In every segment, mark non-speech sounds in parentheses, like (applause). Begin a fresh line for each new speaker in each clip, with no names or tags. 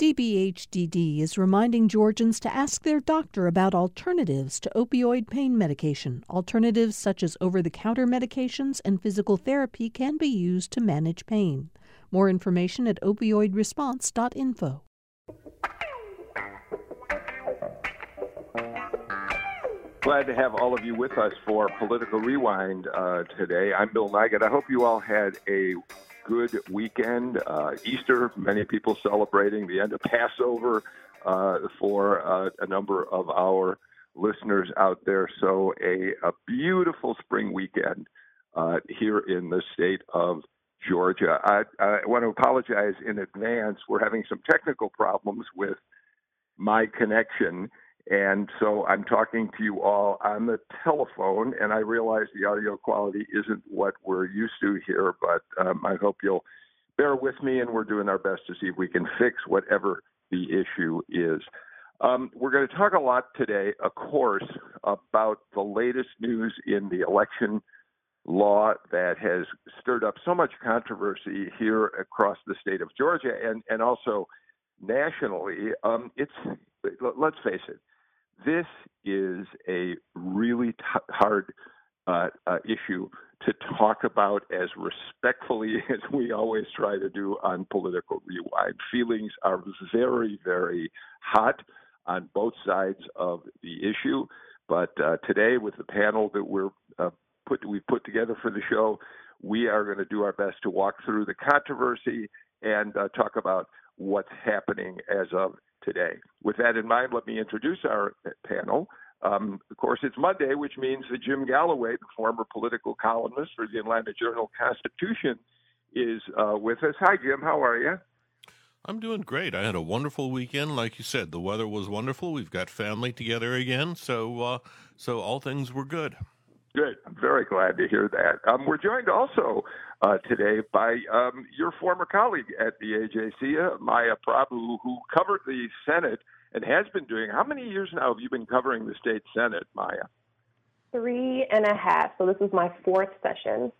DBHDD is reminding Georgians to ask their doctor about alternatives to opioid pain medication. Alternatives such as over the counter medications and physical therapy can be used to manage pain. More information at opioidresponse.info.
Glad to have all of you with us for Political Rewind uh, today. I'm Bill Nigut. I hope you all had a good weekend. Uh, Easter, many people celebrating the end of Passover uh, for uh, a number of our listeners out there. So, a, a beautiful spring weekend uh, here in the state of Georgia. I, I want to apologize in advance. We're having some technical problems with my connection. And so I'm talking to you all on the telephone, and I realize the audio quality isn't what we're used to here, but um, I hope you'll bear with me, and we're doing our best to see if we can fix whatever the issue is. Um, we're going to talk a lot today, of course, about the latest news in the election law that has stirred up so much controversy here across the state of Georgia and, and also nationally. Um, it's let's face it, this is a really t- hard uh, uh, issue to talk about as respectfully (laughs) as we always try to do on political rewind. Feelings are very, very hot on both sides of the issue. But uh, today, with the panel that we're uh, put we put together for the show, we are going to do our best to walk through the controversy and uh, talk about what's happening as of today. With that in mind, let me introduce our panel. Um, of course, it's Monday, which means that Jim Galloway, the former political columnist for the Atlanta Journal Constitution, is uh, with us. Hi, Jim. How are you?
I'm doing great. I had a wonderful weekend, like you said. The weather was wonderful. We've got family together again, so uh, so all things were good.
Good. I'm very glad to hear that. Um, we're joined also uh, today by um, your former colleague at the AJC, uh, Maya Prabhu, who covered the Senate and has been doing. How many years now have you been covering the state Senate, Maya?
Three and a half. So this is my fourth session.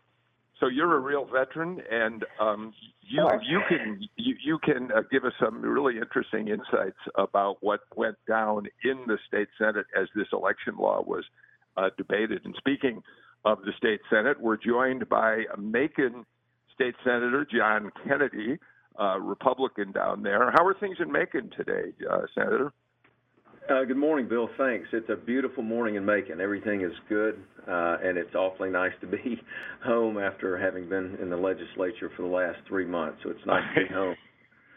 So you're a real veteran, and um, you sure. you can you, you can uh, give us some really interesting insights about what went down in the state Senate as this election law was uh, debated. And speaking of the state Senate, we're joined by Macon State Senator John Kennedy, uh, Republican down there. How are things in Macon today, uh, Senator?
Uh, good morning, Bill. Thanks. It's a beautiful morning in Macon. Everything is good, uh, and it's awfully nice to be (laughs) home after having been in the legislature for the last three months. So it's nice to be (laughs) home.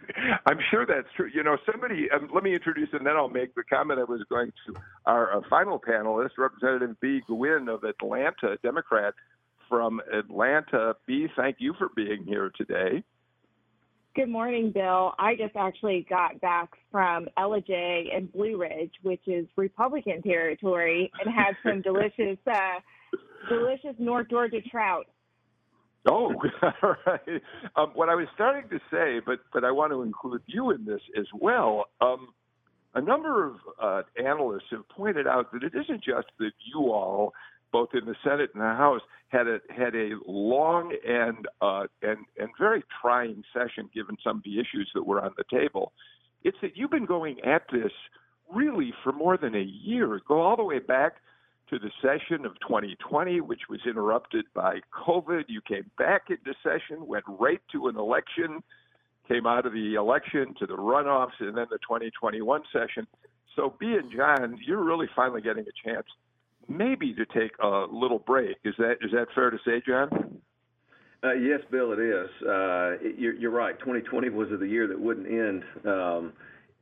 (laughs)
I'm sure that's true. You know, somebody, um, let me introduce, and then I'll make the comment I was going to. Our uh, final panelist, Representative Bee Nguyen of Atlanta, Democrat from Atlanta. Bee, thank you for being here today.
Good morning, Bill. I just actually got back from Ellijay and Blue Ridge, which is Republican territory, and had some (laughs) delicious, uh, delicious North Georgia trout.
Oh, (laughs) all right. Um, what I was starting to say, but but I want to include you in this as well. Um, a number of uh, analysts have pointed out that it isn't just that you all, both in the Senate and the House, had a had a long and uh, and and very trying session, given some of the issues that were on the table. It's that you've been going at this really for more than a year. Go all the way back to the session of 2020, which was interrupted by COVID. You came back into session, went right to an election, came out of the election to the runoffs, and then the 2021 session. So, Bee and John, you're really finally getting a chance, maybe to take a little break. Is that is that fair to say, John?
Uh, yes, Bill, it is. Uh, you're, you're, right. 2020 was the year that wouldn't end. Um,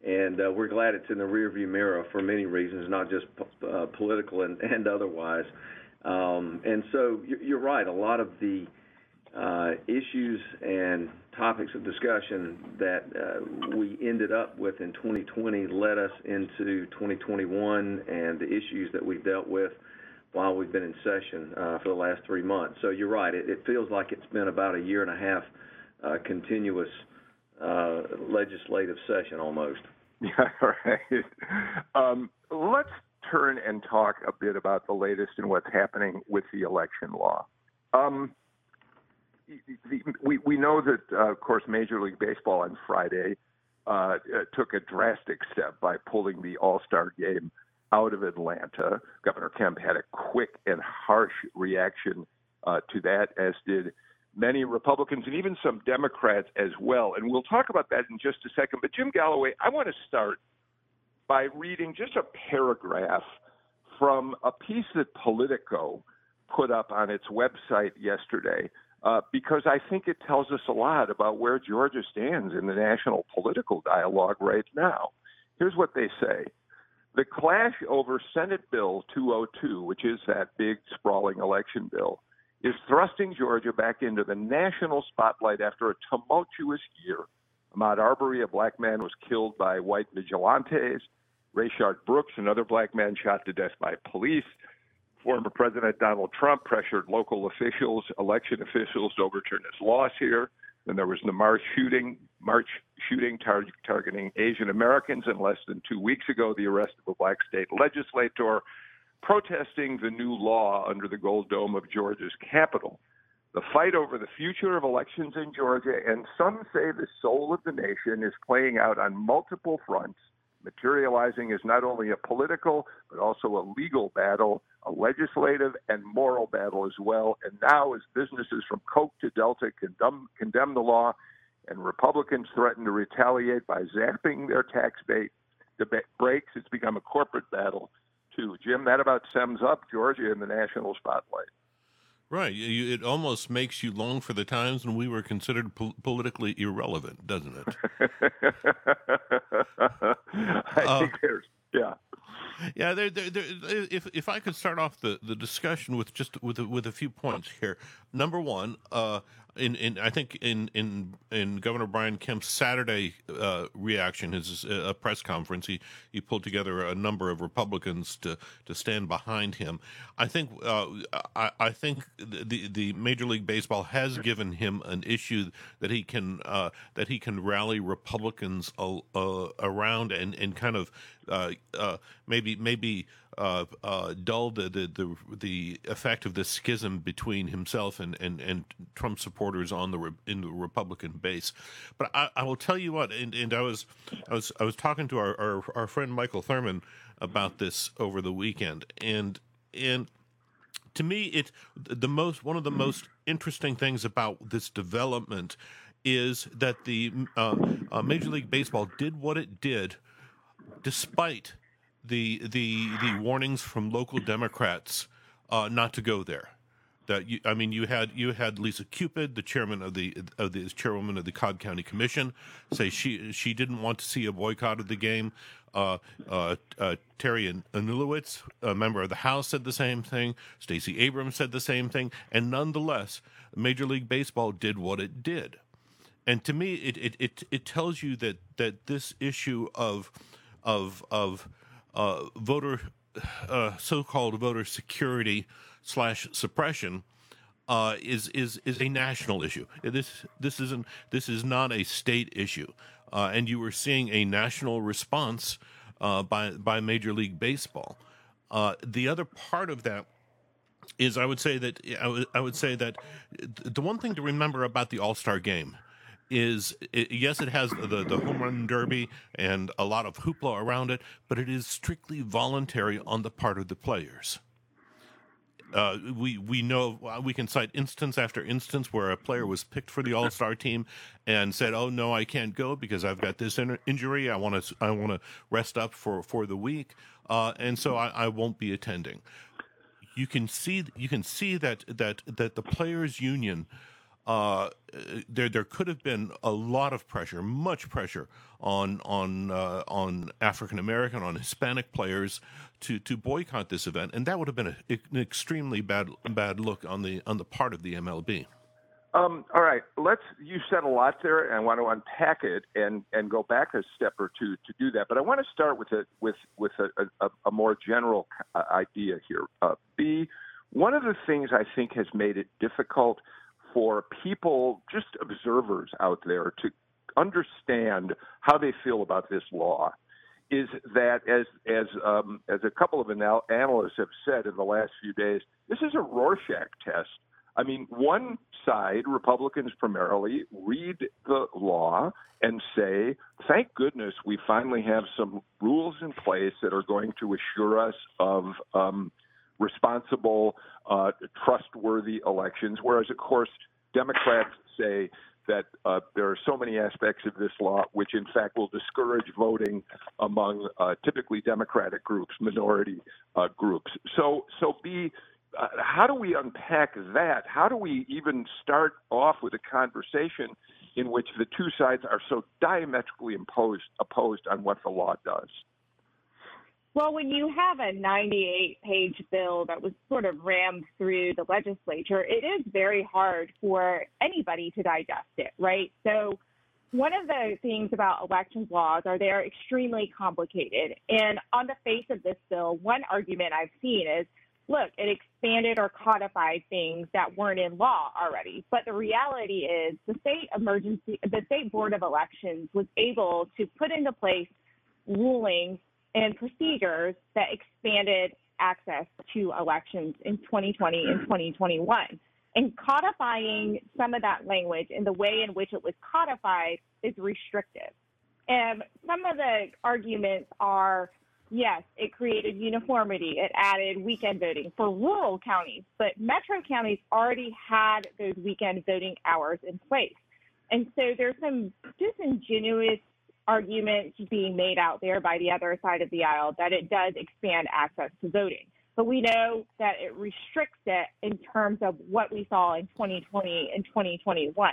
and uh, we're glad it's in the rearview mirror for many reasons, not just uh, political and, and otherwise. Um, and so you're right. A lot of the uh, issues and topics of discussion that uh, we ended up with in 2020 led us into 2021 and the issues that we've dealt with while we've been in session uh, for the last three months. So you're right. It, it, feels like it's been about a year and a half uh, continuous uh, legislative session almost. (laughs)
Yeah, right. Um, let's turn and talk a bit about the latest and what's happening with the election law. Um, we, we know that, uh, of course, Major League Baseball on Friday uh, took a drastic step by pulling the All Star game out of Atlanta. Governor Kemp had a quick and harsh reaction uh, to that, as did many Republicans and even some Democrats as well. And we'll talk about that in just a second. But Jim Galloway, I want to start by reading just a paragraph from a piece that Politico put up on its website yesterday. Uh, because I think it tells us a lot about where Georgia stands in the national political dialogue right now. Here's what they say The clash over Senate Bill 202, which is that big, sprawling election bill, is thrusting Georgia back into the national spotlight after a tumultuous year. Ahmaud Arbery, a black man, was killed by white vigilantes. Rayshard Brooks, another black man, shot to death by police. Former President Donald Trump pressured local officials, election officials, to overturn his loss here. Then there was the March shooting, March shooting tar- targeting Asian Americans, and less than two weeks ago, the arrest of a black state legislator protesting the new law under the gold dome of Georgia's Capitol. The fight over the future of elections in Georgia, and some say the soul of the nation, is playing out on multiple fronts, materializing as not only a political, but also a legal battle, a legislative and moral battle as well. And now, as businesses from Coke to Delta condemn, condemn the law, and Republicans threaten to retaliate by zapping their tax bait, debate breaks, it's become a corporate battle too. Jim, that about sums up Georgia in the national spotlight.
Right. it almost makes you long for the times when we were considered po- politically irrelevant, doesn't it? (laughs)
I uh, think there's, yeah.
Yeah, there, there, there, if if I could start off the, the discussion with just with a, with a few points here. Number one, uh, in, in I think in in in Governor Brian Kemp's Saturday uh, reaction, his uh, press conference, he he pulled together a number of Republicans to to stand behind him. I think uh, I, I think the the Major League Baseball has given him an issue that he can uh, that he can rally Republicans uh, around and and kind of uh, maybe maybe uh, uh, dull the, the, the the effect of the schism between himself and, and, and Trump supporters on the in the Republican base. But I, I will tell you what, and, and I was I was I was talking to our, our, our friend Michael Thurmond about this over the weekend, and and to me it the most one of the most interesting things about this development is that the uh, uh, Major League Baseball did what it did despite the the the warnings from local Democrats uh, not to go there. That you, I mean, you had you had Lisa Cupid, the chairman of the of the chairwoman of the Cobb County Commission, say she she didn't want to see a boycott of the game. Uh, uh, uh, Teri Anulewicz, a member of the House, said the same thing. Stacey Abrams said the same thing, and nonetheless, Major League Baseball did what it did. And to me, it it it, it tells you that that this issue of of of uh, voter, uh, so-called voter security slash suppression uh, is is is a national issue. This this isn't this is not a state issue, uh, and you were seeing a national response uh, by by Major League Baseball. Uh, the other part of that is, I would say that I would, I would say that the one thing to remember about the All Star Game is it, yes, it has the the home run derby and a lot of hoopla around it, but it is strictly voluntary on the part of the players. Uh, we we know we can cite instance after instance where a player was picked for the All Star team and said, "Oh no, I can't go because I've got this in- injury. I want to I want to rest up for for the week, uh, and so I, I won't be attending." You can see you can see that that that the players' union uh, there there could have been a lot of pressure, much pressure on on uh, on African American, on Hispanic players to to boycott this event, and that would have been a, an extremely bad bad look on the on the part of the MLB.
Um, all right, let's. You said a lot there, and I want to unpack it and and go back a step or two to do that. But I want to start with a with with a, a, a more general uh, idea here. Uh, Bee. One of the things I think has made it difficult for people, just observers out there, to understand how they feel about this law is that as as um, as a couple of anal- analysts have said in the last few days, this is a Rorschach test. I mean, one side, Republicans primarily, read the law and say, thank goodness we finally have some rules in place that are going to assure us of um, responsible, uh, trustworthy elections. Whereas, of course, Democrats say that uh, there are so many aspects of this law which, in fact, will discourage voting among uh, typically Democratic groups, minority uh, groups. So, so Bee uh, how do we unpack that? How do we even start off with a conversation in which the two sides are so diametrically imposed, opposed on what the law does?
Well, when you have a 98 page bill that was sort of rammed through the legislature, it is very hard for anybody to digest it, right? So, one of the things about elections laws are they're extremely complicated. And on the face of this bill, one argument I've seen is look, it expanded or codified things that weren't in law already. But the reality is the state emergency, the state board of elections was able to put into place rulings and procedures that expanded access to elections in 2020 and 2021. And codifying some of that language in the way in which it was codified is restrictive. And some of the arguments are yes, it created uniformity. It added weekend voting for rural counties, but metro counties already had those weekend voting hours in place. And so there's some disingenuous arguments being made out there by the other side of the aisle that it does expand access to voting. But we know that it restricts it in terms of what we saw in 2020 and 2021.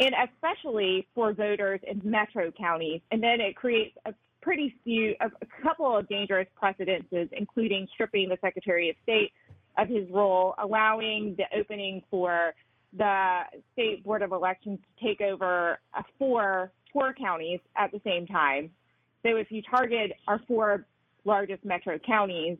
And especially for voters in metro counties. And then it creates a pretty few, a, couple of dangerous precedences, including stripping the Secretary of State of his role, allowing the opening for the state board of elections to take over uh, four counties at the same time. So if you target our four largest metro counties,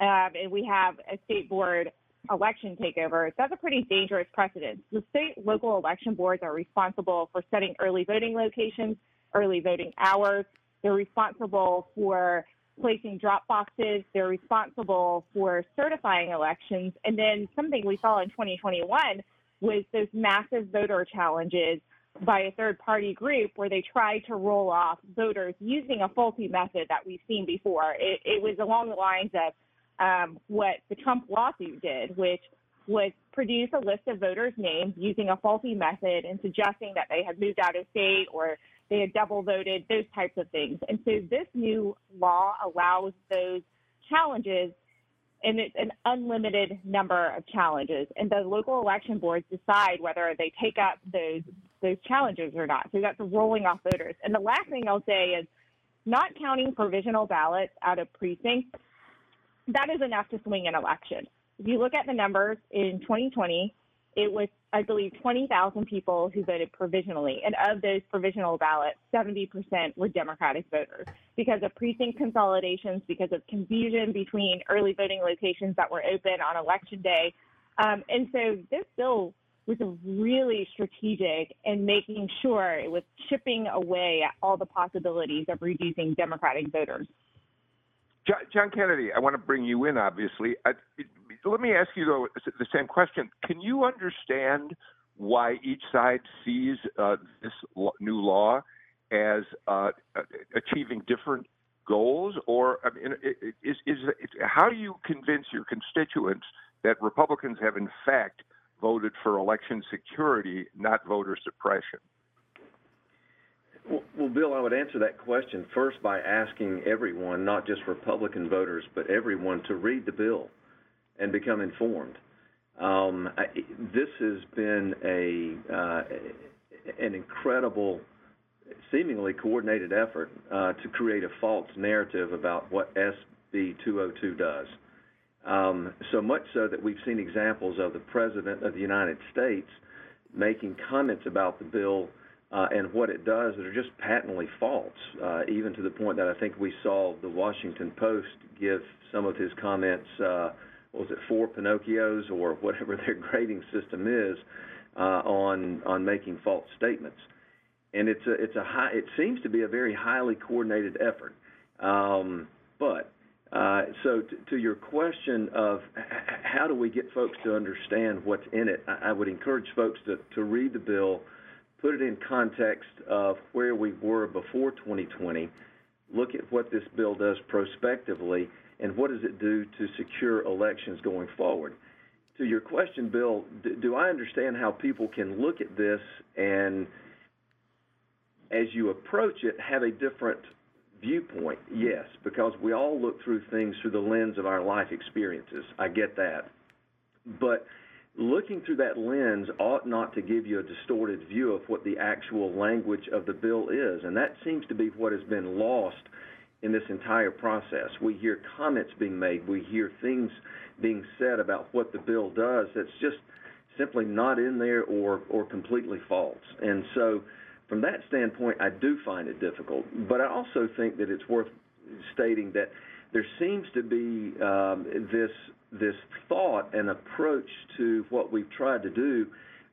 um, and we have a state board election takeover, that's a pretty dangerous precedent. The state local election boards are responsible for setting early voting locations, early voting hours, they're responsible for placing drop boxes. They're responsible for certifying elections. And then something we saw in 2021 was those massive voter challenges by a third party group where they tried to roll off voters using a faulty method that we've seen before. It, it was along the lines of um, what the Trump lawsuit did, which was produce a list of voters' names using a faulty method and suggesting that they had moved out of state or they had double voted, those types of things. And so this new law allows those challenges and it's an unlimited number of challenges. And the local election boards decide whether they take up those those challenges or not. So that's rolling off voters. And the last thing I'll say is not counting provisional ballots out of precincts, that is enough to swing an election. If you look at the numbers in 2020, it was, I believe, 20,000 people who voted provisionally. And of those provisional ballots, 70% were Democratic voters because of precinct consolidations, because of confusion between early voting locations that were open on election day. Um, and so this bill was really strategic in making sure it was chipping away at all the possibilities of reducing Democratic voters.
John Kennedy, I want to bring you in, obviously. Let me ask you, though, the same question. Can you understand why each side sees uh, this new law as uh, achieving different goals? Or I mean, is, is, how do you convince your constituents that Republicans have, in fact, voted for election security, not voter suppression?
Well, Bill, I would answer that question first by asking everyone, not just Republican voters, but everyone, to read the bill and become informed. Um, I, this has been a uh, an incredible, seemingly coordinated effort uh, to create a false narrative about what SB 202 does. Um, so much so that we've seen examples of the President of the United States making comments about the bill uh, and what it does that are just patently false, uh, even to the point that I think we saw the Washington Post give some of his comments, uh, was it four Pinocchios or (laughs) whatever their grading system is, uh, on on making false statements. And it's a it's a high it seems to be a very highly coordinated effort, um, but Uh, so, t- to your question of how do we get folks to understand what's in it, I, would encourage folks to, read the bill, put it in context of where we were before 2020, look at what this bill does prospectively, and what does it do to secure elections going forward. To your question, Bill, do I understand how people can look at this and, as you approach it, have a different viewpoint, yes, because we all look through things through the lens of our life experiences. I get that. But looking through that lens ought not to give you a distorted view of what the actual language of the bill is. And that seems to be what has been lost in this entire process. We hear comments being made, we hear things being said about what the bill does that's just simply not in there or, or completely false. And so, from that standpoint, I do find it difficult. But I also think that it's worth stating that there seems to be um, this this thought and approach to what we've tried to do.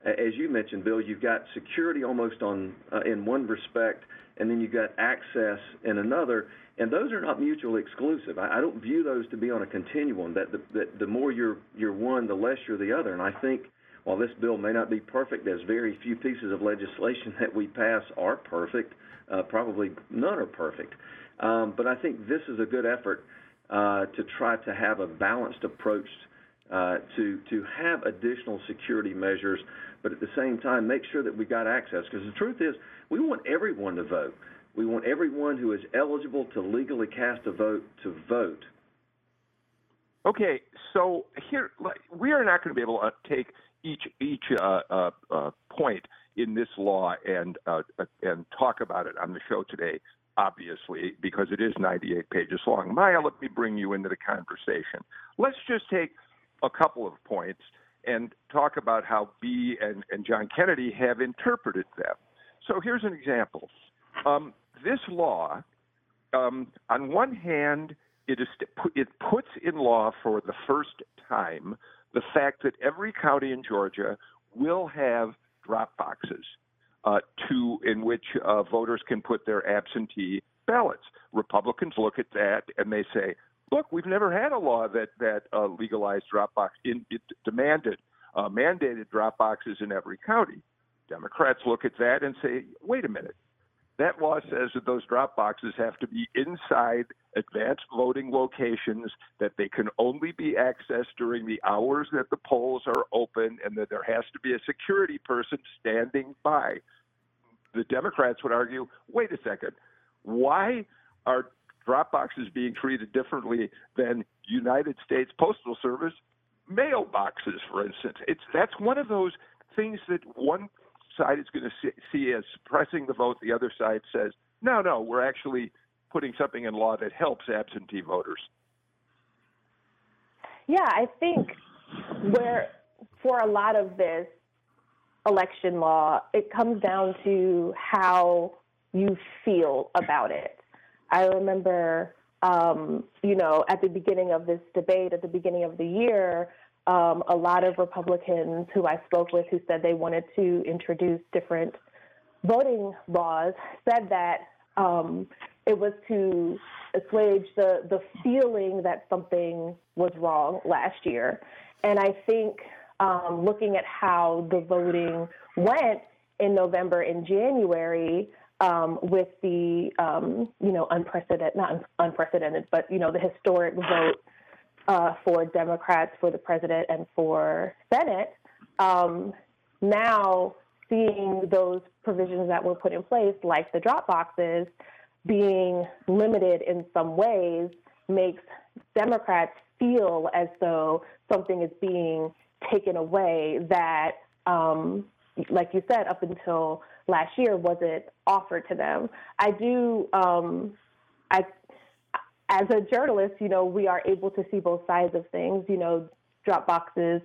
As you mentioned, Bill, you've got security almost on uh, in one respect, and then you've got access in another, and those are not mutually exclusive. I, I don't view those to be on a continuum. That the, that the more you're you're one, the less you're the other. And I think while this bill may not be perfect, there's very few pieces of legislation that we pass are perfect. Uh, probably none are perfect. Um, but I think this is a good effort uh, to try to have a balanced approach uh, to to have additional security measures, but at the same time make sure that we got access. Because the truth is, we want everyone to vote. We want everyone who is eligible to legally cast a vote to vote.
Okay, so here we are not going to be able to take each each uh, uh, uh, point in this law and uh, uh, and talk about it on the show today. Obviously, because it is 98 pages long. Maya, let me bring you into the conversation. Let's just take a couple of points and talk about how Bee and, and John Kennedy have interpreted them. So here's an example. Um, this law, um, on one hand, it, is, it puts in law for the first time the fact that every county in Georgia will have drop boxes uh, to in which uh, voters can put their absentee ballots. Republicans look at that and they say, "Look, we've never had a law that that uh, legalized drop box in, it demanded uh, mandated drop boxes in every county." Democrats look at that and say, "Wait a minute." That law says that those drop boxes have to be inside advanced voting locations, that they can only be accessed during the hours that the polls are open, and that there has to be a security person standing by. The Democrats would argue wait a second, why are drop boxes being treated differently than United States Postal Service mailboxes, for instance? It's, that's one of those things that one side is going to see, as suppressing the vote. The other side says, no, no, we're actually putting something in law that helps absentee voters.
Yeah, I think where for a lot of this election law, it comes down to how you feel about it. I remember, um, you know, at the beginning of this debate, at the beginning of the year, um, a lot of Republicans who I spoke with who said they wanted to introduce different voting laws said that um, it was to assuage the, the feeling that something was wrong last year. And I think um, looking at how the voting went in November and January, um, with the um, you know unprecedented, not unprecedented, but you know the historic vote uh, for Democrats for the president and for Senate. Um, now, seeing those provisions that were put in place, like the drop boxes, being limited in some ways, makes Democrats feel as though something is being taken away that, um, like you said, up until last year wasn't offered to them. I do. Um, I as a journalist, you know, we are able to see both sides of things. You know, drop boxes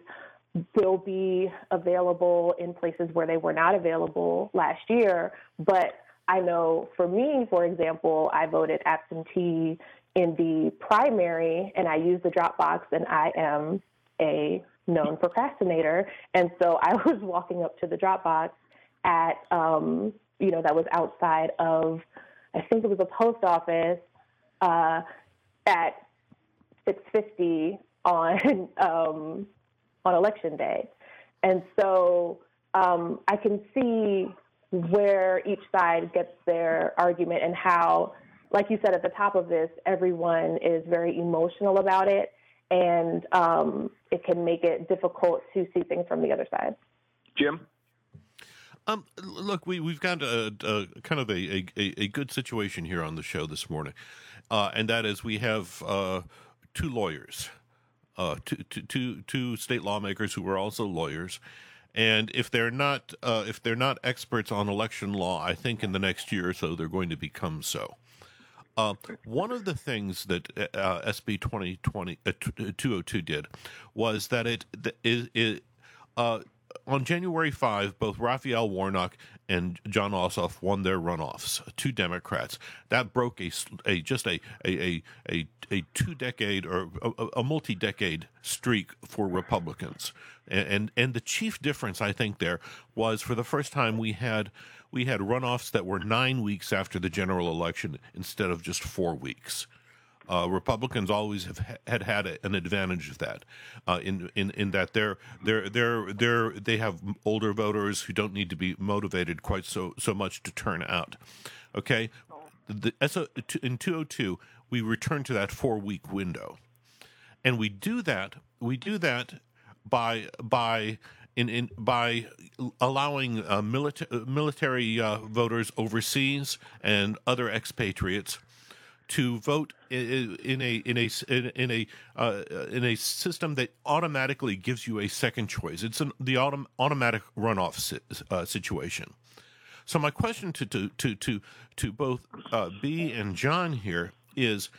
will be available in places where they were not available last year. But I know for me, for example, I voted absentee in the primary and I used the drop box and I am a known procrastinator. And so I (laughs) was walking up to the drop box at, um, you know, that was outside of, I think it was a post office uh, at 650 on (laughs) um, on election day, and so um, I can see where each side gets their argument and how, like you said at the top of this, everyone is very emotional about it, and um, it can make it difficult to see things from the other side.
Jim.
Um, look, we we've got a, a kind of a, a, a good situation here on the show this morning, uh, and that is we have uh, two lawyers, uh, two, two, two state lawmakers who are also lawyers, and if they're not uh, if they're not experts on election law, I think in the next year or so they're going to become so. Uh, one of the things that uh, SB 2020 uh, 202 did was that it, it, it uh, on January 5, both Raphael Warnock and Jon Ossoff won their runoffs, two Democrats. That broke a, a just a a, a, a two decade or a, a multi decade streak for Republicans. And, and and the chief difference I think there was for the first time we had we had runoffs that were nine weeks after the general election instead of just four weeks. Uh, Republicans always have had had an advantage of that, uh, in in in that they're they're they're they're they have older voters who don't need to be motivated quite so so much to turn out. Okay, the, in 202 we return to that four week window, and we do that we do that by by in, in by allowing uh, milita- military uh, voters overseas and other expatriates to vote in, a in a in a uh, in a system that automatically gives you a second choice. It's an, the autom- automatic runoff si- uh, situation. So my question to to to to, to both uh, Bee and John here is: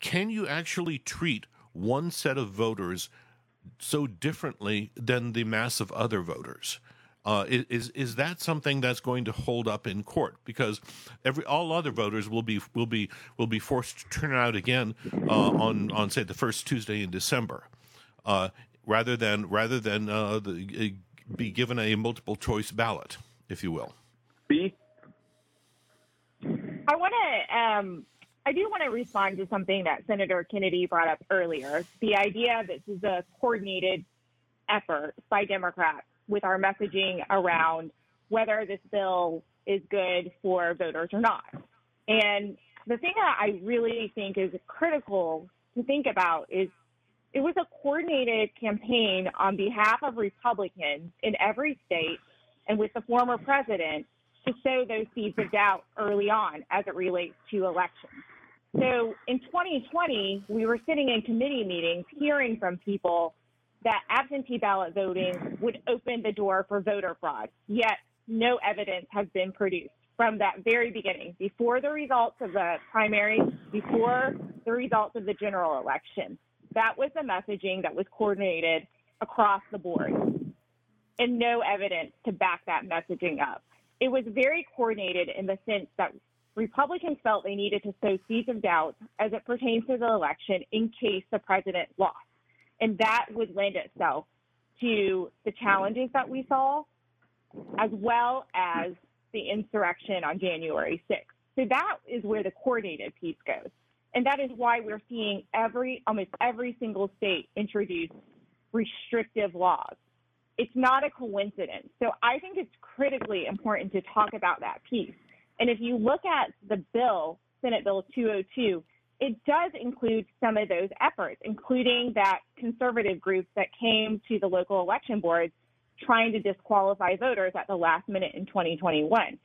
Can you actually treat one set of voters so differently than the mass of other voters? Uh, is is that something that's going to hold up in court? Because every all other voters will be will be will be forced to turn out again uh, on on say the first Tuesday in December, uh, rather than rather than uh, the, be given a multiple choice ballot, if you will.
Bee.
I want to. Um, I do want to respond to something that Senator Kennedy brought up earlier. The idea that this is a coordinated effort by Democrats with our messaging around whether this bill is good for voters or not. And the thing that I really think is critical to think about is it was a coordinated campaign on behalf of Republicans in every state and with the former president to sow those seeds of doubt early on as it relates to elections. So in 2020, we were sitting in committee meetings hearing from people that absentee ballot voting would open the door for voter fraud, yet no evidence has been produced from that very beginning, before the results of the primary, before the results of the general election. That was the messaging that was coordinated across the board, and no evidence to back that messaging up. It was very coordinated in the sense that Republicans felt they needed to sow seeds of doubt as it pertains to the election in case the president lost. And that would lend itself to the challenges that we saw, as well as the insurrection on January 6th. So that is where the coordinated piece goes. And that is why we're seeing every almost every single state introduce restrictive laws. It's not a coincidence. So I think it's critically important to talk about that piece. And if you look at the bill, Senate Bill 202, it does include some of those efforts, including that conservative groups that came to the local election boards trying to disqualify voters at the last minute in 2021.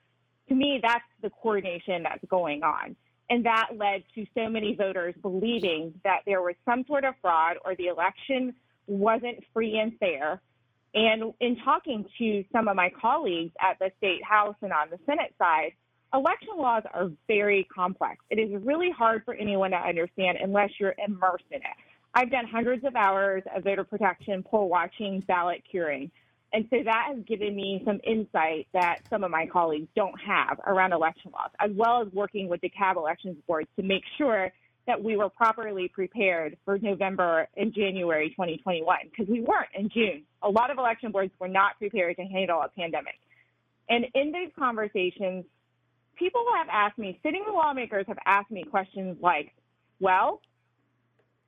To me, that's the coordination that's going on. And that led to so many voters believing that there was some sort of fraud or the election wasn't free and fair. And in talking to some of my colleagues at the state house and on the Senate side, election laws are very complex. It is really hard for anyone to understand unless you're immersed in it. I've done hundreds of hours of voter protection, poll watching, ballot curing. And so that has given me some insight that some of my colleagues don't have around election laws, as well as working with the CAB elections board to make sure that we were properly prepared for November and January 2021, because we weren't in June. A lot of election boards were not prepared to handle a pandemic. And in those conversations, people have asked me, sitting lawmakers have asked me questions like, well,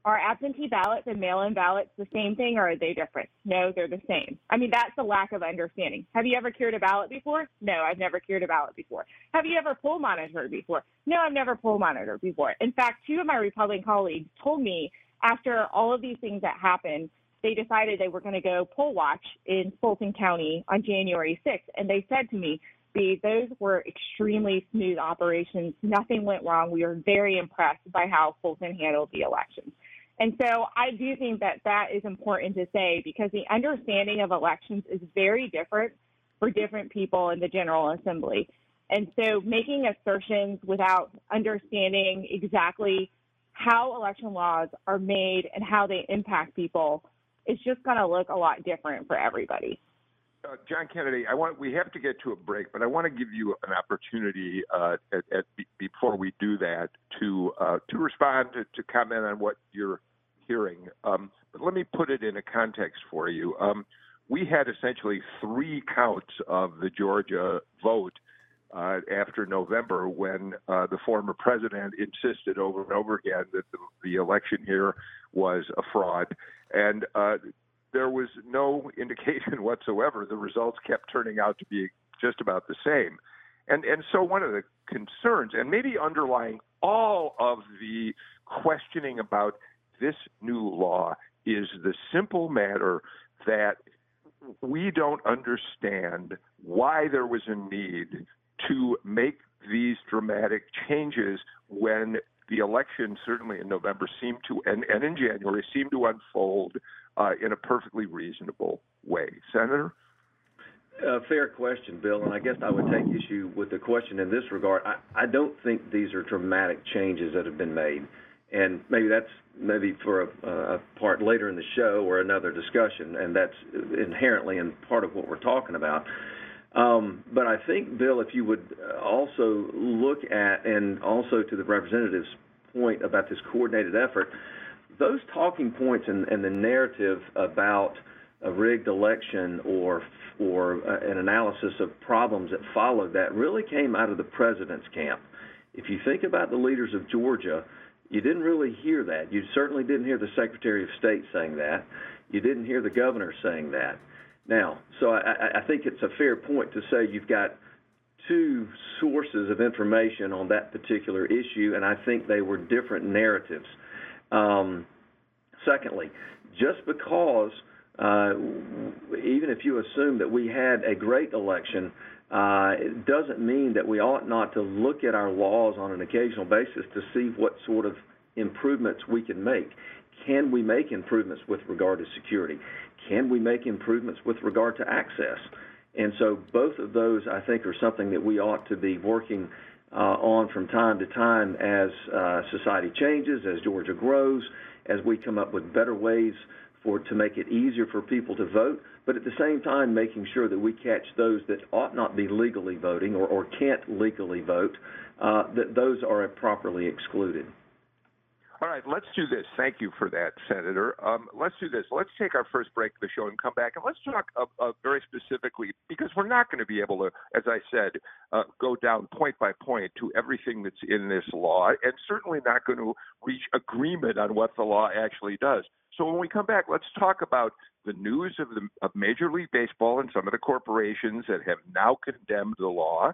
are absentee ballots and mail-in ballots the same thing or are they different? No, they're the same. I mean, that's the lack of understanding. Have you ever cured a ballot before? No, I've never cured a ballot before. Have you ever poll monitored before? No, I've never poll monitored before. In fact, two of my Republican colleagues told me after all of these things that happened, they decided they were going to go poll watch in Fulton County on January 6th. And they said to me, Those were extremely smooth operations. Nothing went wrong. We were very impressed by how Fulton handled the elections. And so I do think that that is important to say because the understanding of elections is very different for different people in the General Assembly. And so making assertions without understanding exactly how election laws are made and how they impact people is just going to look a lot different for everybody.
Uh, John Kennedy, I want we have to get to a break, but I want to give you an opportunity uh, at, at, before we do that to uh, to respond to, to, comment on what you're hearing. Um, but let me put it in a context for you. Um, we had essentially three counts of the Georgia vote uh, after November when uh, the former president insisted over and over again that the, the election here was a fraud. And uh, there was no (laughs) indication whatsoever. The results kept turning out to be just about the same. And, and so one of the concerns, and maybe underlying all of the questioning about this new law, is the simple matter that we don't understand why there was a need to make these dramatic changes when the election, certainly in November, seemed to, and, and in January, seemed to unfold uh, in a perfectly reasonable way. Senator?
Uh, fair question, Bill, and I guess I would take issue with the question in this regard. I, I don't think these are dramatic changes that have been made, and maybe that's maybe for a, a part later in the show or another discussion, and that's inherently in part of what we're talking about. Um, but I think, Bill, if you would also look at, and also to the representative's point about this coordinated effort, those talking points and, and the narrative about a rigged election or or uh, an analysis of problems that followed that really came out of the president's camp. If you think about the leaders of Georgia, you didn't really hear that. You certainly didn't hear the Secretary of State saying that. You didn't hear the governor saying that. Now, so I, I think it's a fair point to say you've got two sources of information on that particular issue, and I think they were different narratives. Um, secondly, just because uh, even if you assume that we had a great election, uh, it doesn't mean that we ought not to look at our laws on an occasional basis to see what sort of improvements we can make. Can we make improvements with regard to security? Can we make improvements with regard to access? And so both of those, I think, are something that we ought to be working on from time to time as uh, society changes, as Georgia grows, as we come up with better ways for to make it easier for people to vote, but at the same time making sure that we catch those that ought not be legally voting or, or can't legally vote, uh, that those are properly excluded.
All right, let's do this. Thank you for that, Senator. Um, let's do this. Let's take our first break of the show and come back, and let's talk uh, uh, very specifically because we're not going to be able to, as I said, uh, go down point by point to everything that's in this law, and certainly not going to reach agreement on what the law actually does. So when we come back, let's talk about the news of, the, of Major League Baseball and some of the corporations that have now condemned the law,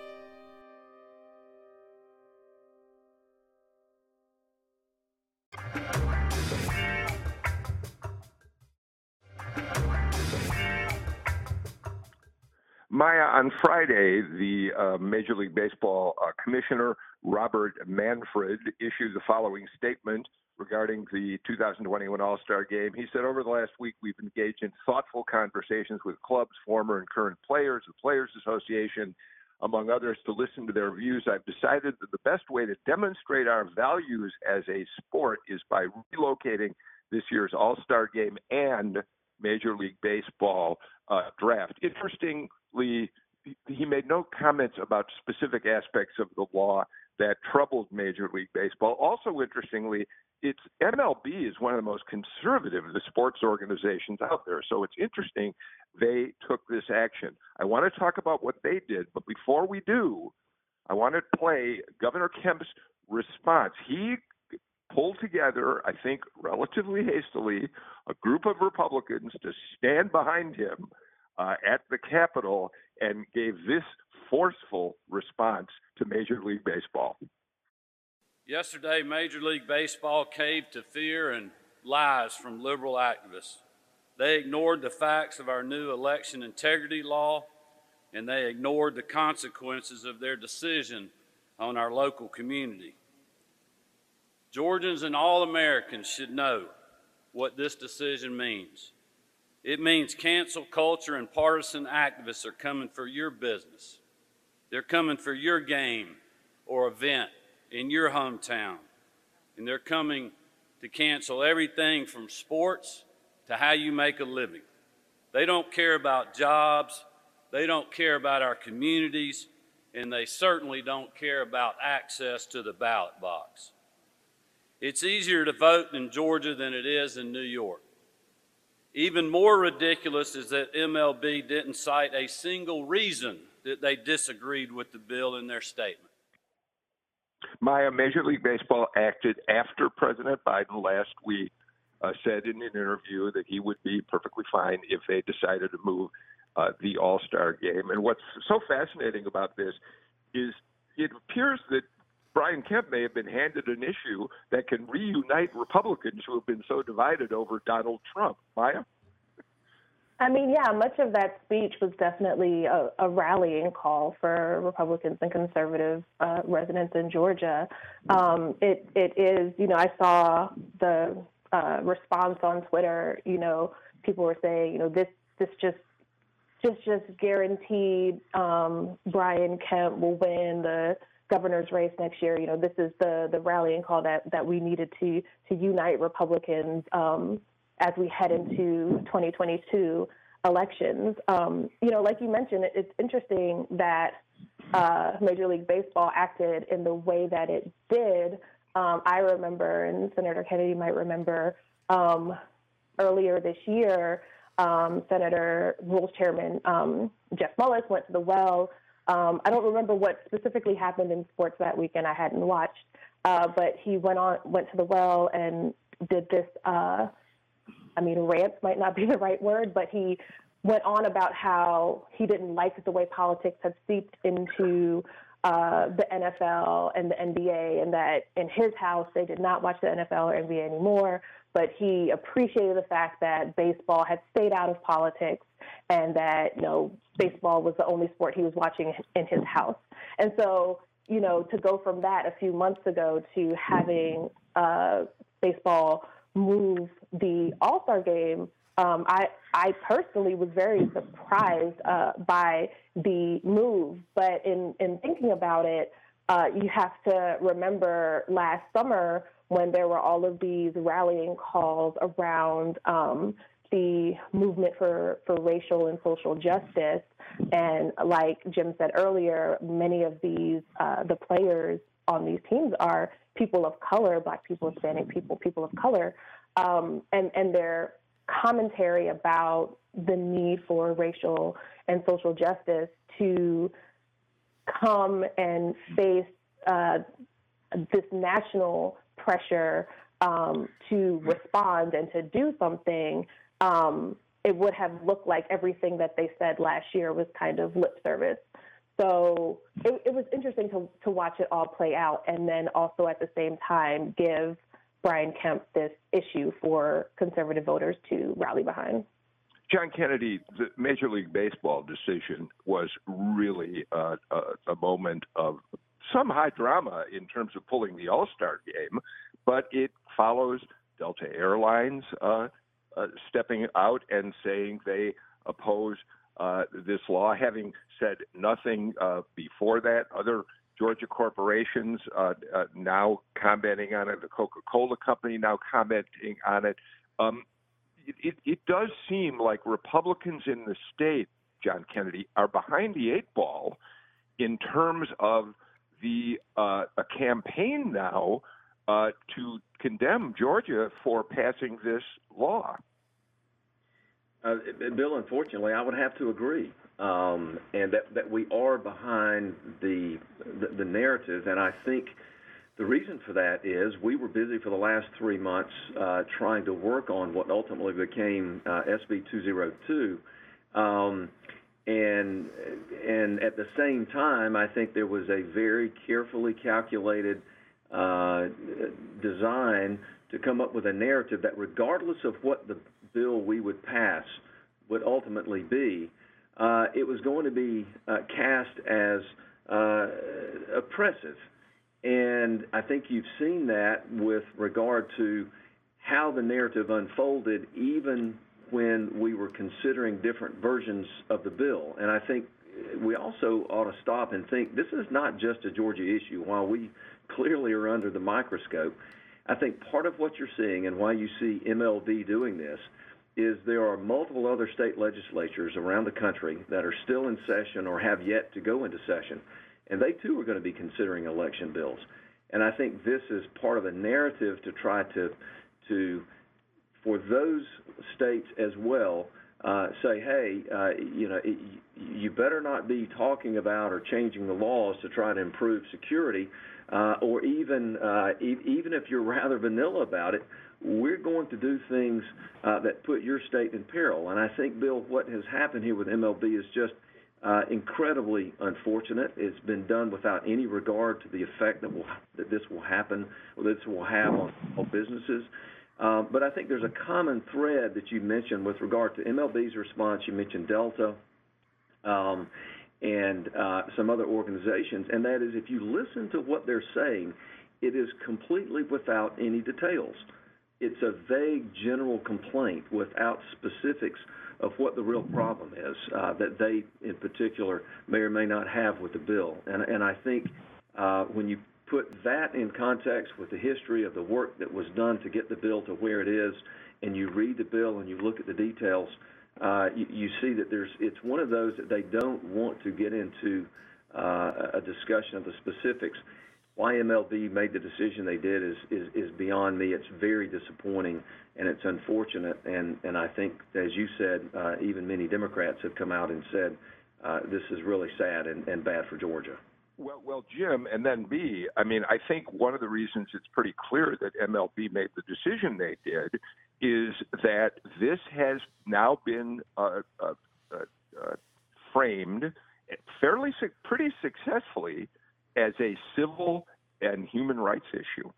Maya, on Friday, the uh, Major League Baseball uh, commissioner, Robert Manfred, issued the following statement regarding the 2021 All Star game. He said, Over the last week, we've engaged in thoughtful conversations with clubs, former and current players, the Players Association, among others, to listen to their views. I've decided that the best way to demonstrate our values as a sport is by relocating this year's All Star game and Major League Baseball uh, draft. He made no comments about specific aspects of the law that troubled Major League Baseball. Also, interestingly, it's MLB is one of the most conservative of the sports organizations out there. So it's interesting they took this action. I want to talk about what they did, but before we do, I want to play Governor Kemp's response. He pulled together, I think, relatively hastily, a group of Republicans to stand behind him uh, at the Capitol and gave this forceful response to Major League Baseball.
Yesterday, Major League Baseball caved to fear and lies from liberal activists. They ignored the facts of our new election integrity law, and they ignored the consequences of their decision on our local community. Georgians and all Americans should know what this decision means. It means cancel culture and partisan activists are coming for your business. They're coming for your game or event in your hometown. And they're coming to cancel everything from sports to how you make a living. They don't care about jobs, they don't care about our communities, and they certainly don't care about access to the ballot box. It's easier to vote in Georgia than it is in New York. Even more ridiculous is that MLB didn't cite a single reason that they disagreed with the bill in their statement.
Maya, Major League Baseball acted after President Biden last week uh, said in an interview that he would be perfectly fine if they decided to move uh, the All Star game. And what's so fascinating about this is it appears that Brian Kemp may have been handed an issue that can reunite Republicans who have been so divided over Donald Trump. Maya?
I mean, yeah, much of that speech was definitely a, a rallying call for Republicans and conservative uh, residents in Georgia. Um, it it is, you know, I saw the uh, response on Twitter. You know, people were saying, you know, this this just just just guaranteed um, Brian Kemp will win the governor's race next year. You know, this is the the rallying call that that we needed to to unite Republicans um, as we head into 2022 elections. Um, you know, like you mentioned, it, it's interesting that uh, Major League Baseball acted in the way that it did. Um, I remember, and Senator Kennedy might remember, um, earlier this year, um, Senator Rules Chairman um, Jeff Mullis went to the well um, I don't remember what specifically happened in sports that weekend. I hadn't watched, uh, but he went on, went to the well and did this. Uh, I mean, rant might not be (laughs) the right word, but he went on about how he didn't like the way politics had seeped into uh, the NFL and the NBA, and that in his house they did not watch the NFL or NBA anymore. But he appreciated the fact that baseball had stayed out of politics and that you know baseball was the only sport he was watching in his house. And so, you know, to go from that a few months ago to having uh, baseball move the All Star game, um, I I personally was very surprised uh, by the move. But in in thinking about it, uh, you have to remember last summer when there were all of these rallying calls around um, the movement for, for racial and social justice. And like Jim said earlier, many of these, uh, the players on these teams are people of color, black people, Hispanic people, people of color. Um, and, and their commentary about the need for racial and social justice to come and face uh, this national pressure um, to respond and to do something um, it would have looked like everything that they said last year was kind of lip service. So it, it was interesting to, to watch it all play out and then also at the same time give Brian Kemp this issue for conservative voters to rally behind.
John Kennedy, the Major League Baseball decision was really uh, a, a moment of some high drama in terms of pulling the All Star game, but it follows Delta Airlines uh, uh, stepping out and saying they oppose uh, this law, having said nothing uh, before that. Other Georgia corporations uh, uh, now commenting on it. The Coca-Cola company now commenting on it. Um, it, it, it does seem like Republicans in the state, John Kennedy, are behind the eight ball in terms of the uh, a campaign now uh, to condemn Georgia for passing this law.
Uh, Bill, unfortunately, I would have to agree, um, and that that we are behind the, the the narrative, and I think the reason for that is we were busy for the last three months uh, trying to work on what ultimately became uh, SB 202. Um, and and at the same time, I think there was a very carefully calculated uh, design to come up with a narrative that, regardless of what the bill we would pass would ultimately be, uh, it was going to be uh, cast as uh, oppressive. And I think you've seen that with regard to how the narrative unfolded, even when we were considering different versions of the bill. And I think we also ought to stop and think this is not just a Georgia issue. While we clearly are under the microscope, I think part of what you're seeing and why you see MLB doing this is there are multiple other state legislatures around the country that are still in session or have yet to go into session, and they too are going to be considering election bills. And I think this is part of a narrative to try to to for those states as well uh, say, hey, uh, you know, it, you better not be talking about or changing the laws to try to improve security, uh, or even uh, e- even if you're (laughs) rather vanilla about it, we're going to do things uh, that put your state in peril. And I think, Bill, what has happened here with MLB is just uh, incredibly unfortunate. It's been done without any regard to the effect that will that this will happen or this will have on, businesses. Um, but I think there's a common thread that you mentioned with regard to MLB's response. You mentioned Delta um, and uh, some other organizations, and that is if you listen to what they're saying, it is completely without any details. It's a vague general complaint without specifics of what the real problem is uh, that they, in particular, may or may not have with the bill. And, and I think uh, when you put that in context with the history of the work that was done to get the bill to where it is, and you read the bill and you look at the details, uh, you, you, see that there's it's one of those that they don't want to get into uh, a discussion of the specifics. Why MLB made the decision they did is, is, is beyond me. It's very disappointing and it's unfortunate. And, and I think, as you said, uh, even many Democrats have come out and said uh, this is really sad and, and bad for Georgia.
Well, well, Jim, and then Bee. I mean, I think one of the reasons it's pretty clear that MLB made the decision they did is that this has now been uh, uh, uh, uh framed fairly pretty successfully as a civil and human rights issue.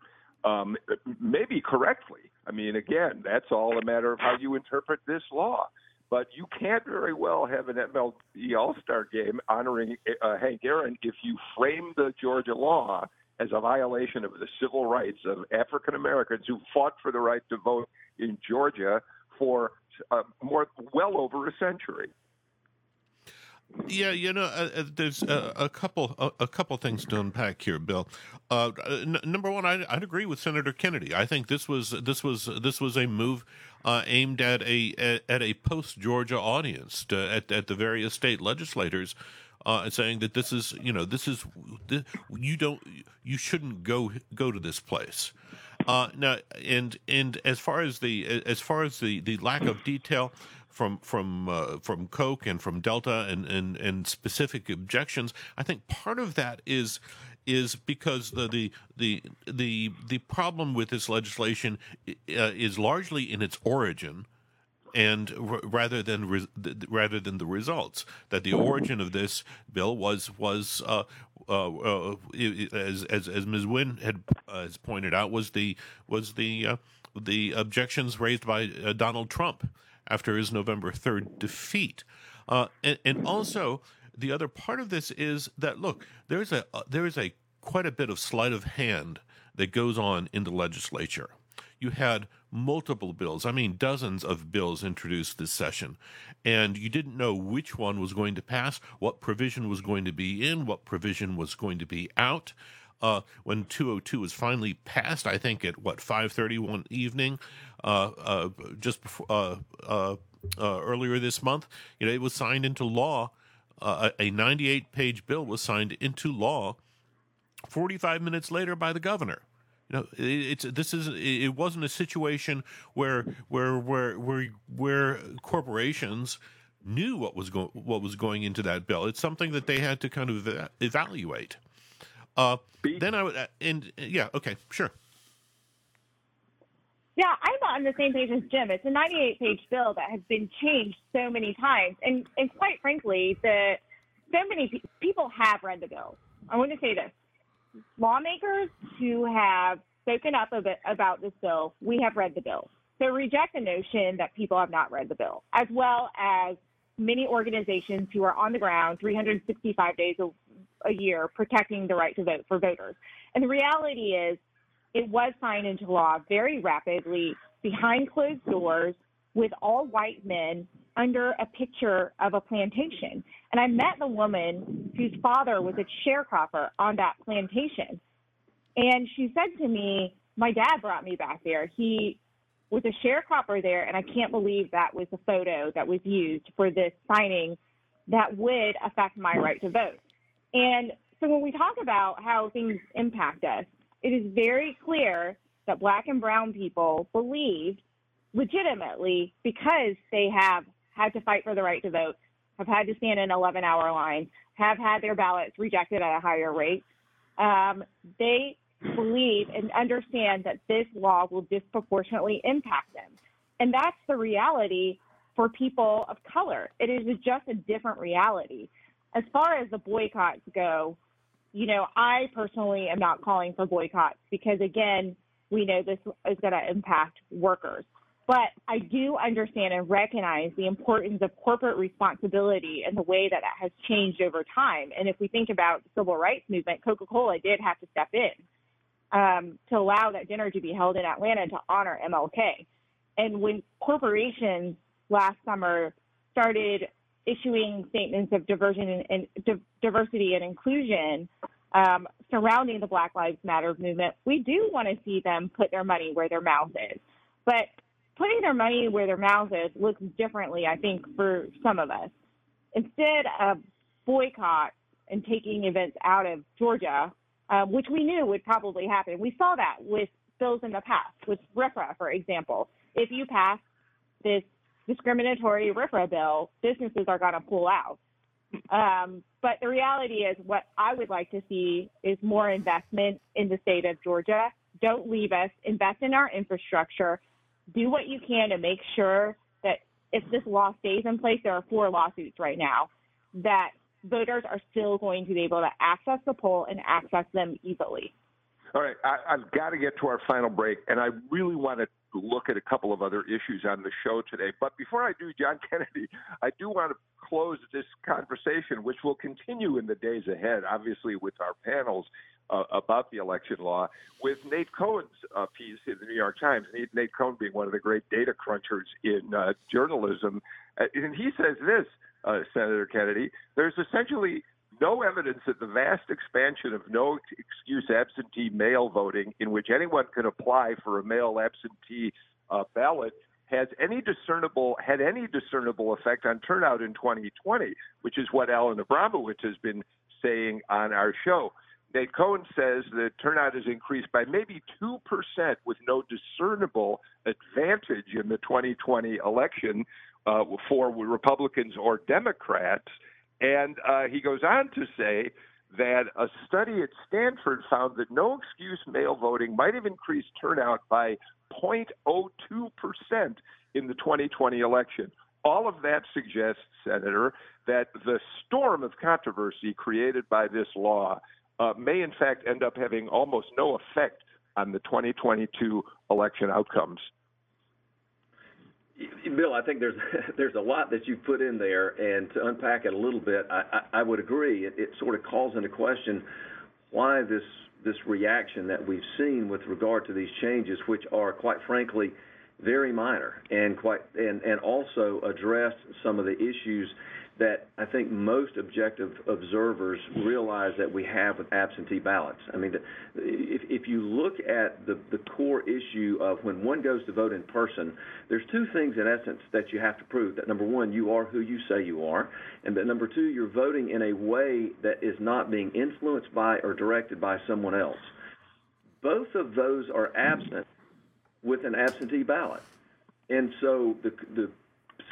Um, maybe correctly. I mean, again, that's all a matter of how you interpret this law. But you can't very well have an MLB All Star game honoring uh, Hank Aaron if you frame the Georgia law as a violation of the civil rights of African Americans who fought for the right to vote in Georgia for uh, more well over a century.
Yeah, you know, uh, uh there's a, a couple a, couple things to unpack here, Bill. Uh, n- number one, I, would agree with Senator Kennedy. I think this was this was this was a move uh, aimed at a at, a post Georgia audience, to, at at the various state legislators, uh, saying that this is you know this is this, you don't you shouldn't go go to this place. Uh, now, and and as far as the as far as the the lack of detail from from uh, from Coke and from Delta and, and and specific objections. I think part of that is is because the the the the, the problem with this legislation uh, is largely in its origin and r- rather than re- rather than the results that the origin of this bill was was uh, uh, uh, as as as Ms. Nguyen had uh, has pointed out was the was the uh, the objections raised by uh, Donald Trump after his November 3rd defeat. And, and, also, the other part of this is that look, there's a uh, there is a quite a bit of sleight of hand that goes on in the legislature. You had multiple bills, I mean dozens of bills introduced this session, and you didn't know which one was going to pass, what provision was going to be in, what provision was going to be out. uh, when 202 was finally passed, I think at what 5:30 one evening, uh, uh, just before uh, uh, uh, earlier this month, you know, it was signed into law. a 98-page bill was signed into law 45 minutes later by the governor. Know, it's this is it wasn't a situation where where where where where corporations knew what was going what was going into that bill. It's something that they had to kind of evaluate. Uh, then I would, uh, and yeah, okay, sure.
Yeah, I'm on the same page as Jim. It's a 98 page bill that has been changed so many times, and and quite frankly, the so many pe- people have read the bill. I want to say this: lawmakers who have spoken up about this bill, we have read the bill. So reject the notion that people have not read the bill, as well as many organizations who are on the ground 365 days a, a year protecting the right to vote for voters. And the reality is, it was signed into law very rapidly behind closed doors with all white men under a picture of a plantation. And I met the woman whose father was a sharecropper on that plantation. And she said to me, My dad brought me back there. He was a sharecropper there, and I can't believe that was the photo that was used for this signing that would affect my right to vote. And so when we talk about how things impact us, it is very clear that black and brown people believed legitimately because they have had to fight for the right to vote, have had to stand in 11 hour lines, have had their ballots rejected at a higher rate. Um, they believe and understand that this law will disproportionately impact them. And that's the reality for people of color. It is just a different reality. As far as the boycotts go, you know, I personally am not calling for boycotts because, again, we know this is going to impact workers. But I do understand and recognize the importance of corporate responsibility and the way that that has changed over time. And if we think about the civil rights movement, Coca Cola did have to step in um, to allow that dinner to be held in Atlanta to honor MLK. And when corporations last summer started issuing statements of diversion and, and diversity and inclusion um, surrounding the Black Lives Matter movement, we do want to see them put their money where their mouth is. But putting their money where their mouth is looks differently, I think, for some of us. Instead of boycott and taking events out of Georgia, um, which we knew would probably happen. We saw that with bills in the past, with RFRA, for example. If you pass this discriminatory RFRA bill, businesses are going to pull out. Um, but the reality is, what I would like to see is more investment in the state of Georgia. Don't leave us. Invest in our infrastructure. Do what you can to make sure that if this law stays in place, there are four lawsuits right now, that voters are still going to be able to access the poll and access them easily.
All right, I, I've got to get to our final break, and I really want to look at a couple of other issues on the show today. But before I do, John (laughs) Kennedy, I do want to close this conversation, which will continue in the days ahead, obviously, with our panels uh, about the election law, with Nate Cohn's uh, piece in the New York Times. Nate, Nate Cohn being one of the great data crunchers in uh, journalism. Uh, and he says this uh, Senator Kennedy, there's essentially no evidence that the vast expansion of no excuse absentee mail voting, in which anyone can apply for a mail absentee uh, ballot, has any discernible had any discernible effect on turnout in 2020, which is what Alan Abramowitz has been saying on our show. Nate Cohn says that turnout has increased by maybe 2% with no discernible advantage in the 2020 election, uh, for Republicans or Democrats. And uh, he goes on to say that a study at Stanford found that no excuse mail voting might have increased turnout by 0.02% in the 2020 election. All of that suggests, Senator, that the storm of controversy created by this law uh, may, in fact, end up having almost no effect on the 2022 election outcomes.
Bill, I think there's (laughs) there's a lot that you put in there, and to unpack it a little bit, I, I, I would agree. It, it, sort of calls into question why this this reaction that we've seen with regard to these changes, which are quite frankly very minor and quite and, and also address some of the issues that I think most objective observers realize that we have with absentee ballots. I mean, if, if you look at the, the core issue of when one goes to vote in person, there's two things in essence that you have to prove. That number one, you are who you say you are, and that number two, you're voting in a way that is not being influenced by or directed by someone else. Both of those are absent with an absentee ballot. And so the, the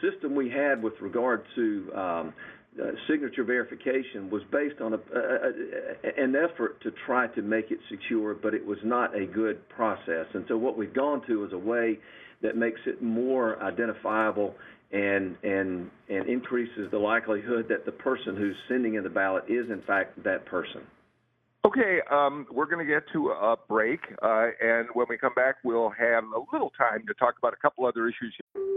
system we had with regard to um, uh, signature verification was based on a, an effort to try to make it secure, but it was not a good process. And so what we've gone to is a way that makes it more identifiable and and and increases the likelihood that the person who's sending in the ballot is in fact that person.
Okay, um, we're going to get to a break, uh, and when we come back, we'll have a little time to talk about a couple other issues.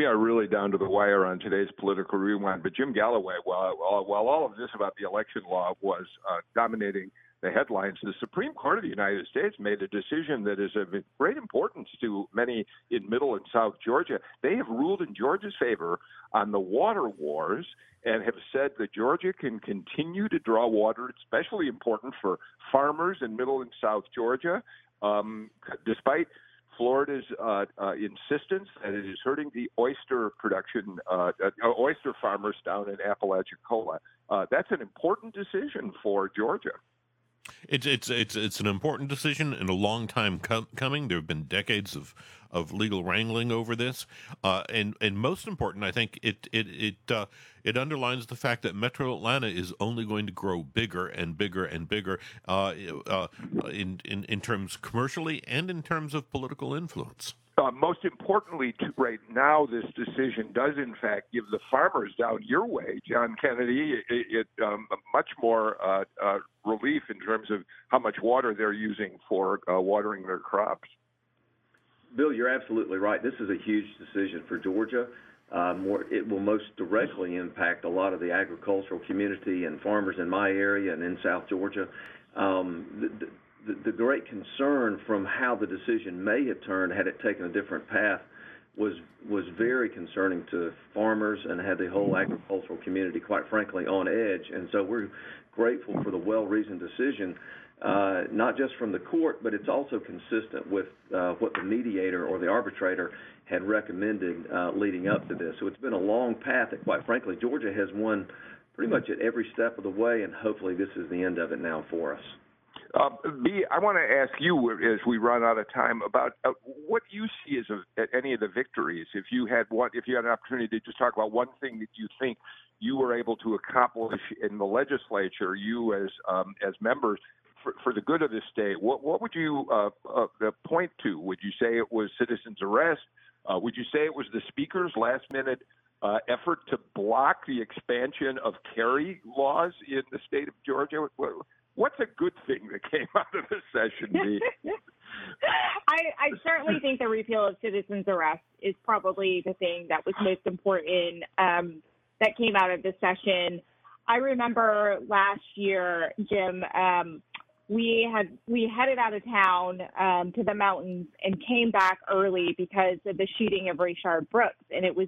We are really down to the wire on today's political rewind. But Jim Galloway, while, while all of this about the election law was uh, dominating the headlines, the Supreme Court of the United States made a decision that is of great importance to many in Middle and South Georgia. They have ruled in Georgia's favor on the water wars and have said that Georgia can continue to draw water, especially important for farmers in Middle and South Georgia, um, despite Florida's uh, uh, insistence that it is hurting the oyster production, uh, uh oyster farmers down in Apalachicola. Uh, that's an important decision for Georgia.
It's it's it's it's an important decision and a long time com- coming. There have been decades of, of legal wrangling over this, uh, and and most important, I think it it it uh, it underlines the fact that Metro Atlanta is only going to grow bigger and bigger and bigger uh, uh in in in terms commercially and in terms of political influence.
Uh, most importantly, to, right now, this decision does in fact give the farmers down your way, John Kennedy, it, it um, much more uh, uh, relief in terms of how much water they're using for uh, watering their crops.
Bill, you're absolutely right. This is a huge decision for Georgia. Uh, more, it will most directly impact a lot of the agricultural community and farmers in my area and in South Georgia. Um, the, the, the great concern from how the decision may have turned had it taken a different path was was very concerning to farmers and had the whole agricultural community, quite frankly, on edge. And so we're grateful for the well-reasoned decision, uh, not just from the court, but it's also consistent with uh, what the mediator or the arbitrator had recommended uh, leading up to this. So it's been a long path that, quite frankly, Georgia has won pretty much at every step of the way, and hopefully this is the end of it now for us.
Uh, Bee, I want to ask you as we run out of time about uh, what you see as a, any of the victories. If you had one, if you had an opportunity to just talk about one thing that you think you were able to accomplish in the legislature, you as um, as members for, for, the good of the state, what what would you uh, uh point to? Would you say it was citizens' arrest? Uh, would you say it was the speaker's last minute uh, effort to block the expansion of carry laws in the state of Georgia? what's a good thing that came (laughs) out of this session, (laughs)
I, I certainly think the repeal of citizens arrest is probably the thing that was most important um, that came out of this session. I remember last year, Jim, um, we had we headed out of town um, to the mountains and came back early because of the shooting of Rayshard Brooks, and it was,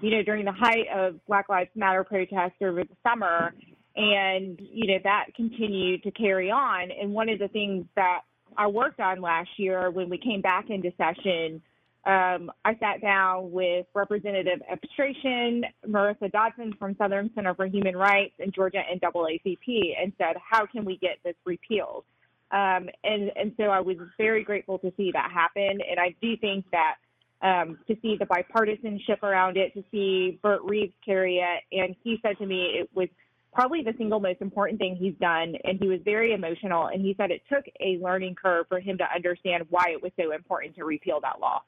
you know, during the height of Black Lives Matter protests over the summer, and, you know, that continued to carry on. And one of the things that I worked on last year when we came back into session, um, I sat down with Representative Ebstration, Marissa Dodson from Southern Center for Human Rights, and Georgia NAACP, and said, how can we get this repealed? Um, and, and so I was very grateful to see that happen. And I do think that um, to see the bipartisanship around it, to see Bert Reeves carry it, and he said to me it was – probably the single most important thing he's done. And he was very emotional. And he said it took a learning curve for him to understand why it was so important to repeal that law.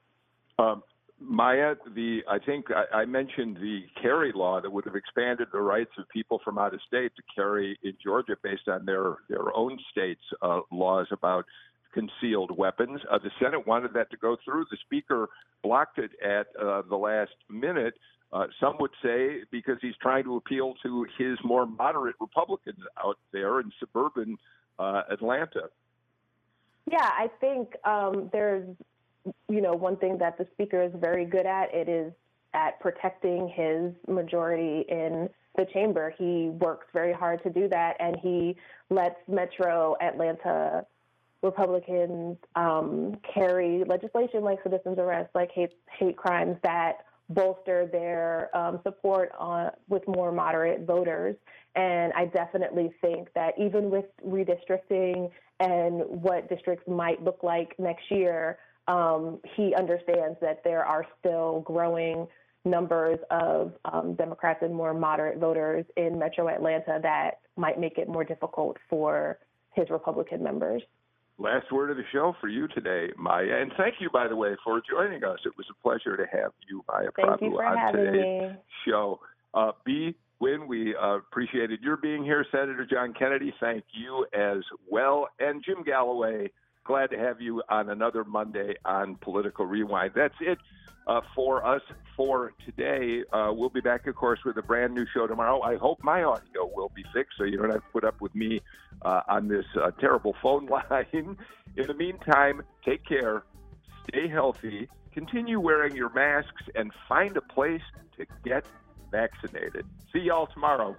Um, Maya, the I think I, I mentioned the carry law that would have expanded the rights of people from out of state to carry in Georgia based on their their own state's uh, laws about concealed weapons. Uh, the Senate wanted that to go through. The Speaker blocked it at uh, the last minute. Uh, some would say because he's trying to appeal to his more moderate Republicans out there in suburban uh, Atlanta.
Yeah, I think um, there's you know, one thing that the speaker is very good at it is at protecting his majority in the chamber. He works very hard to do that, and he lets Metro Atlanta Republicans um, carry legislation like citizens arrest, like hate hate crimes that bolster their um, support on, with more moderate voters. And I definitely think that even with redistricting and what districts might look like next year, um, he understands that there are still growing numbers of um, Democrats and more moderate voters in metro Atlanta that might make it more difficult for his Republican members.
Last word of the show for you today, Maya. And thank you, by the way, for joining us. It was a pleasure to have you, Maya
thank Prabhu,
on today's
me.
show. Uh, Bee Nguyen, we uh, appreciated your being here. Senator John Kennedy, thank you as well. And Jim Galloway, glad to have you on another Monday on Political Rewind. That's it uh, for us for today. Uh, we'll be back, of course, with a brand new show tomorrow. I hope my audio will be fixed so you don't have to put up with me uh, on this uh, terrible phone (laughs) line. In the meantime, take care, stay healthy, continue wearing your masks, and find a place to get vaccinated. See y'all tomorrow.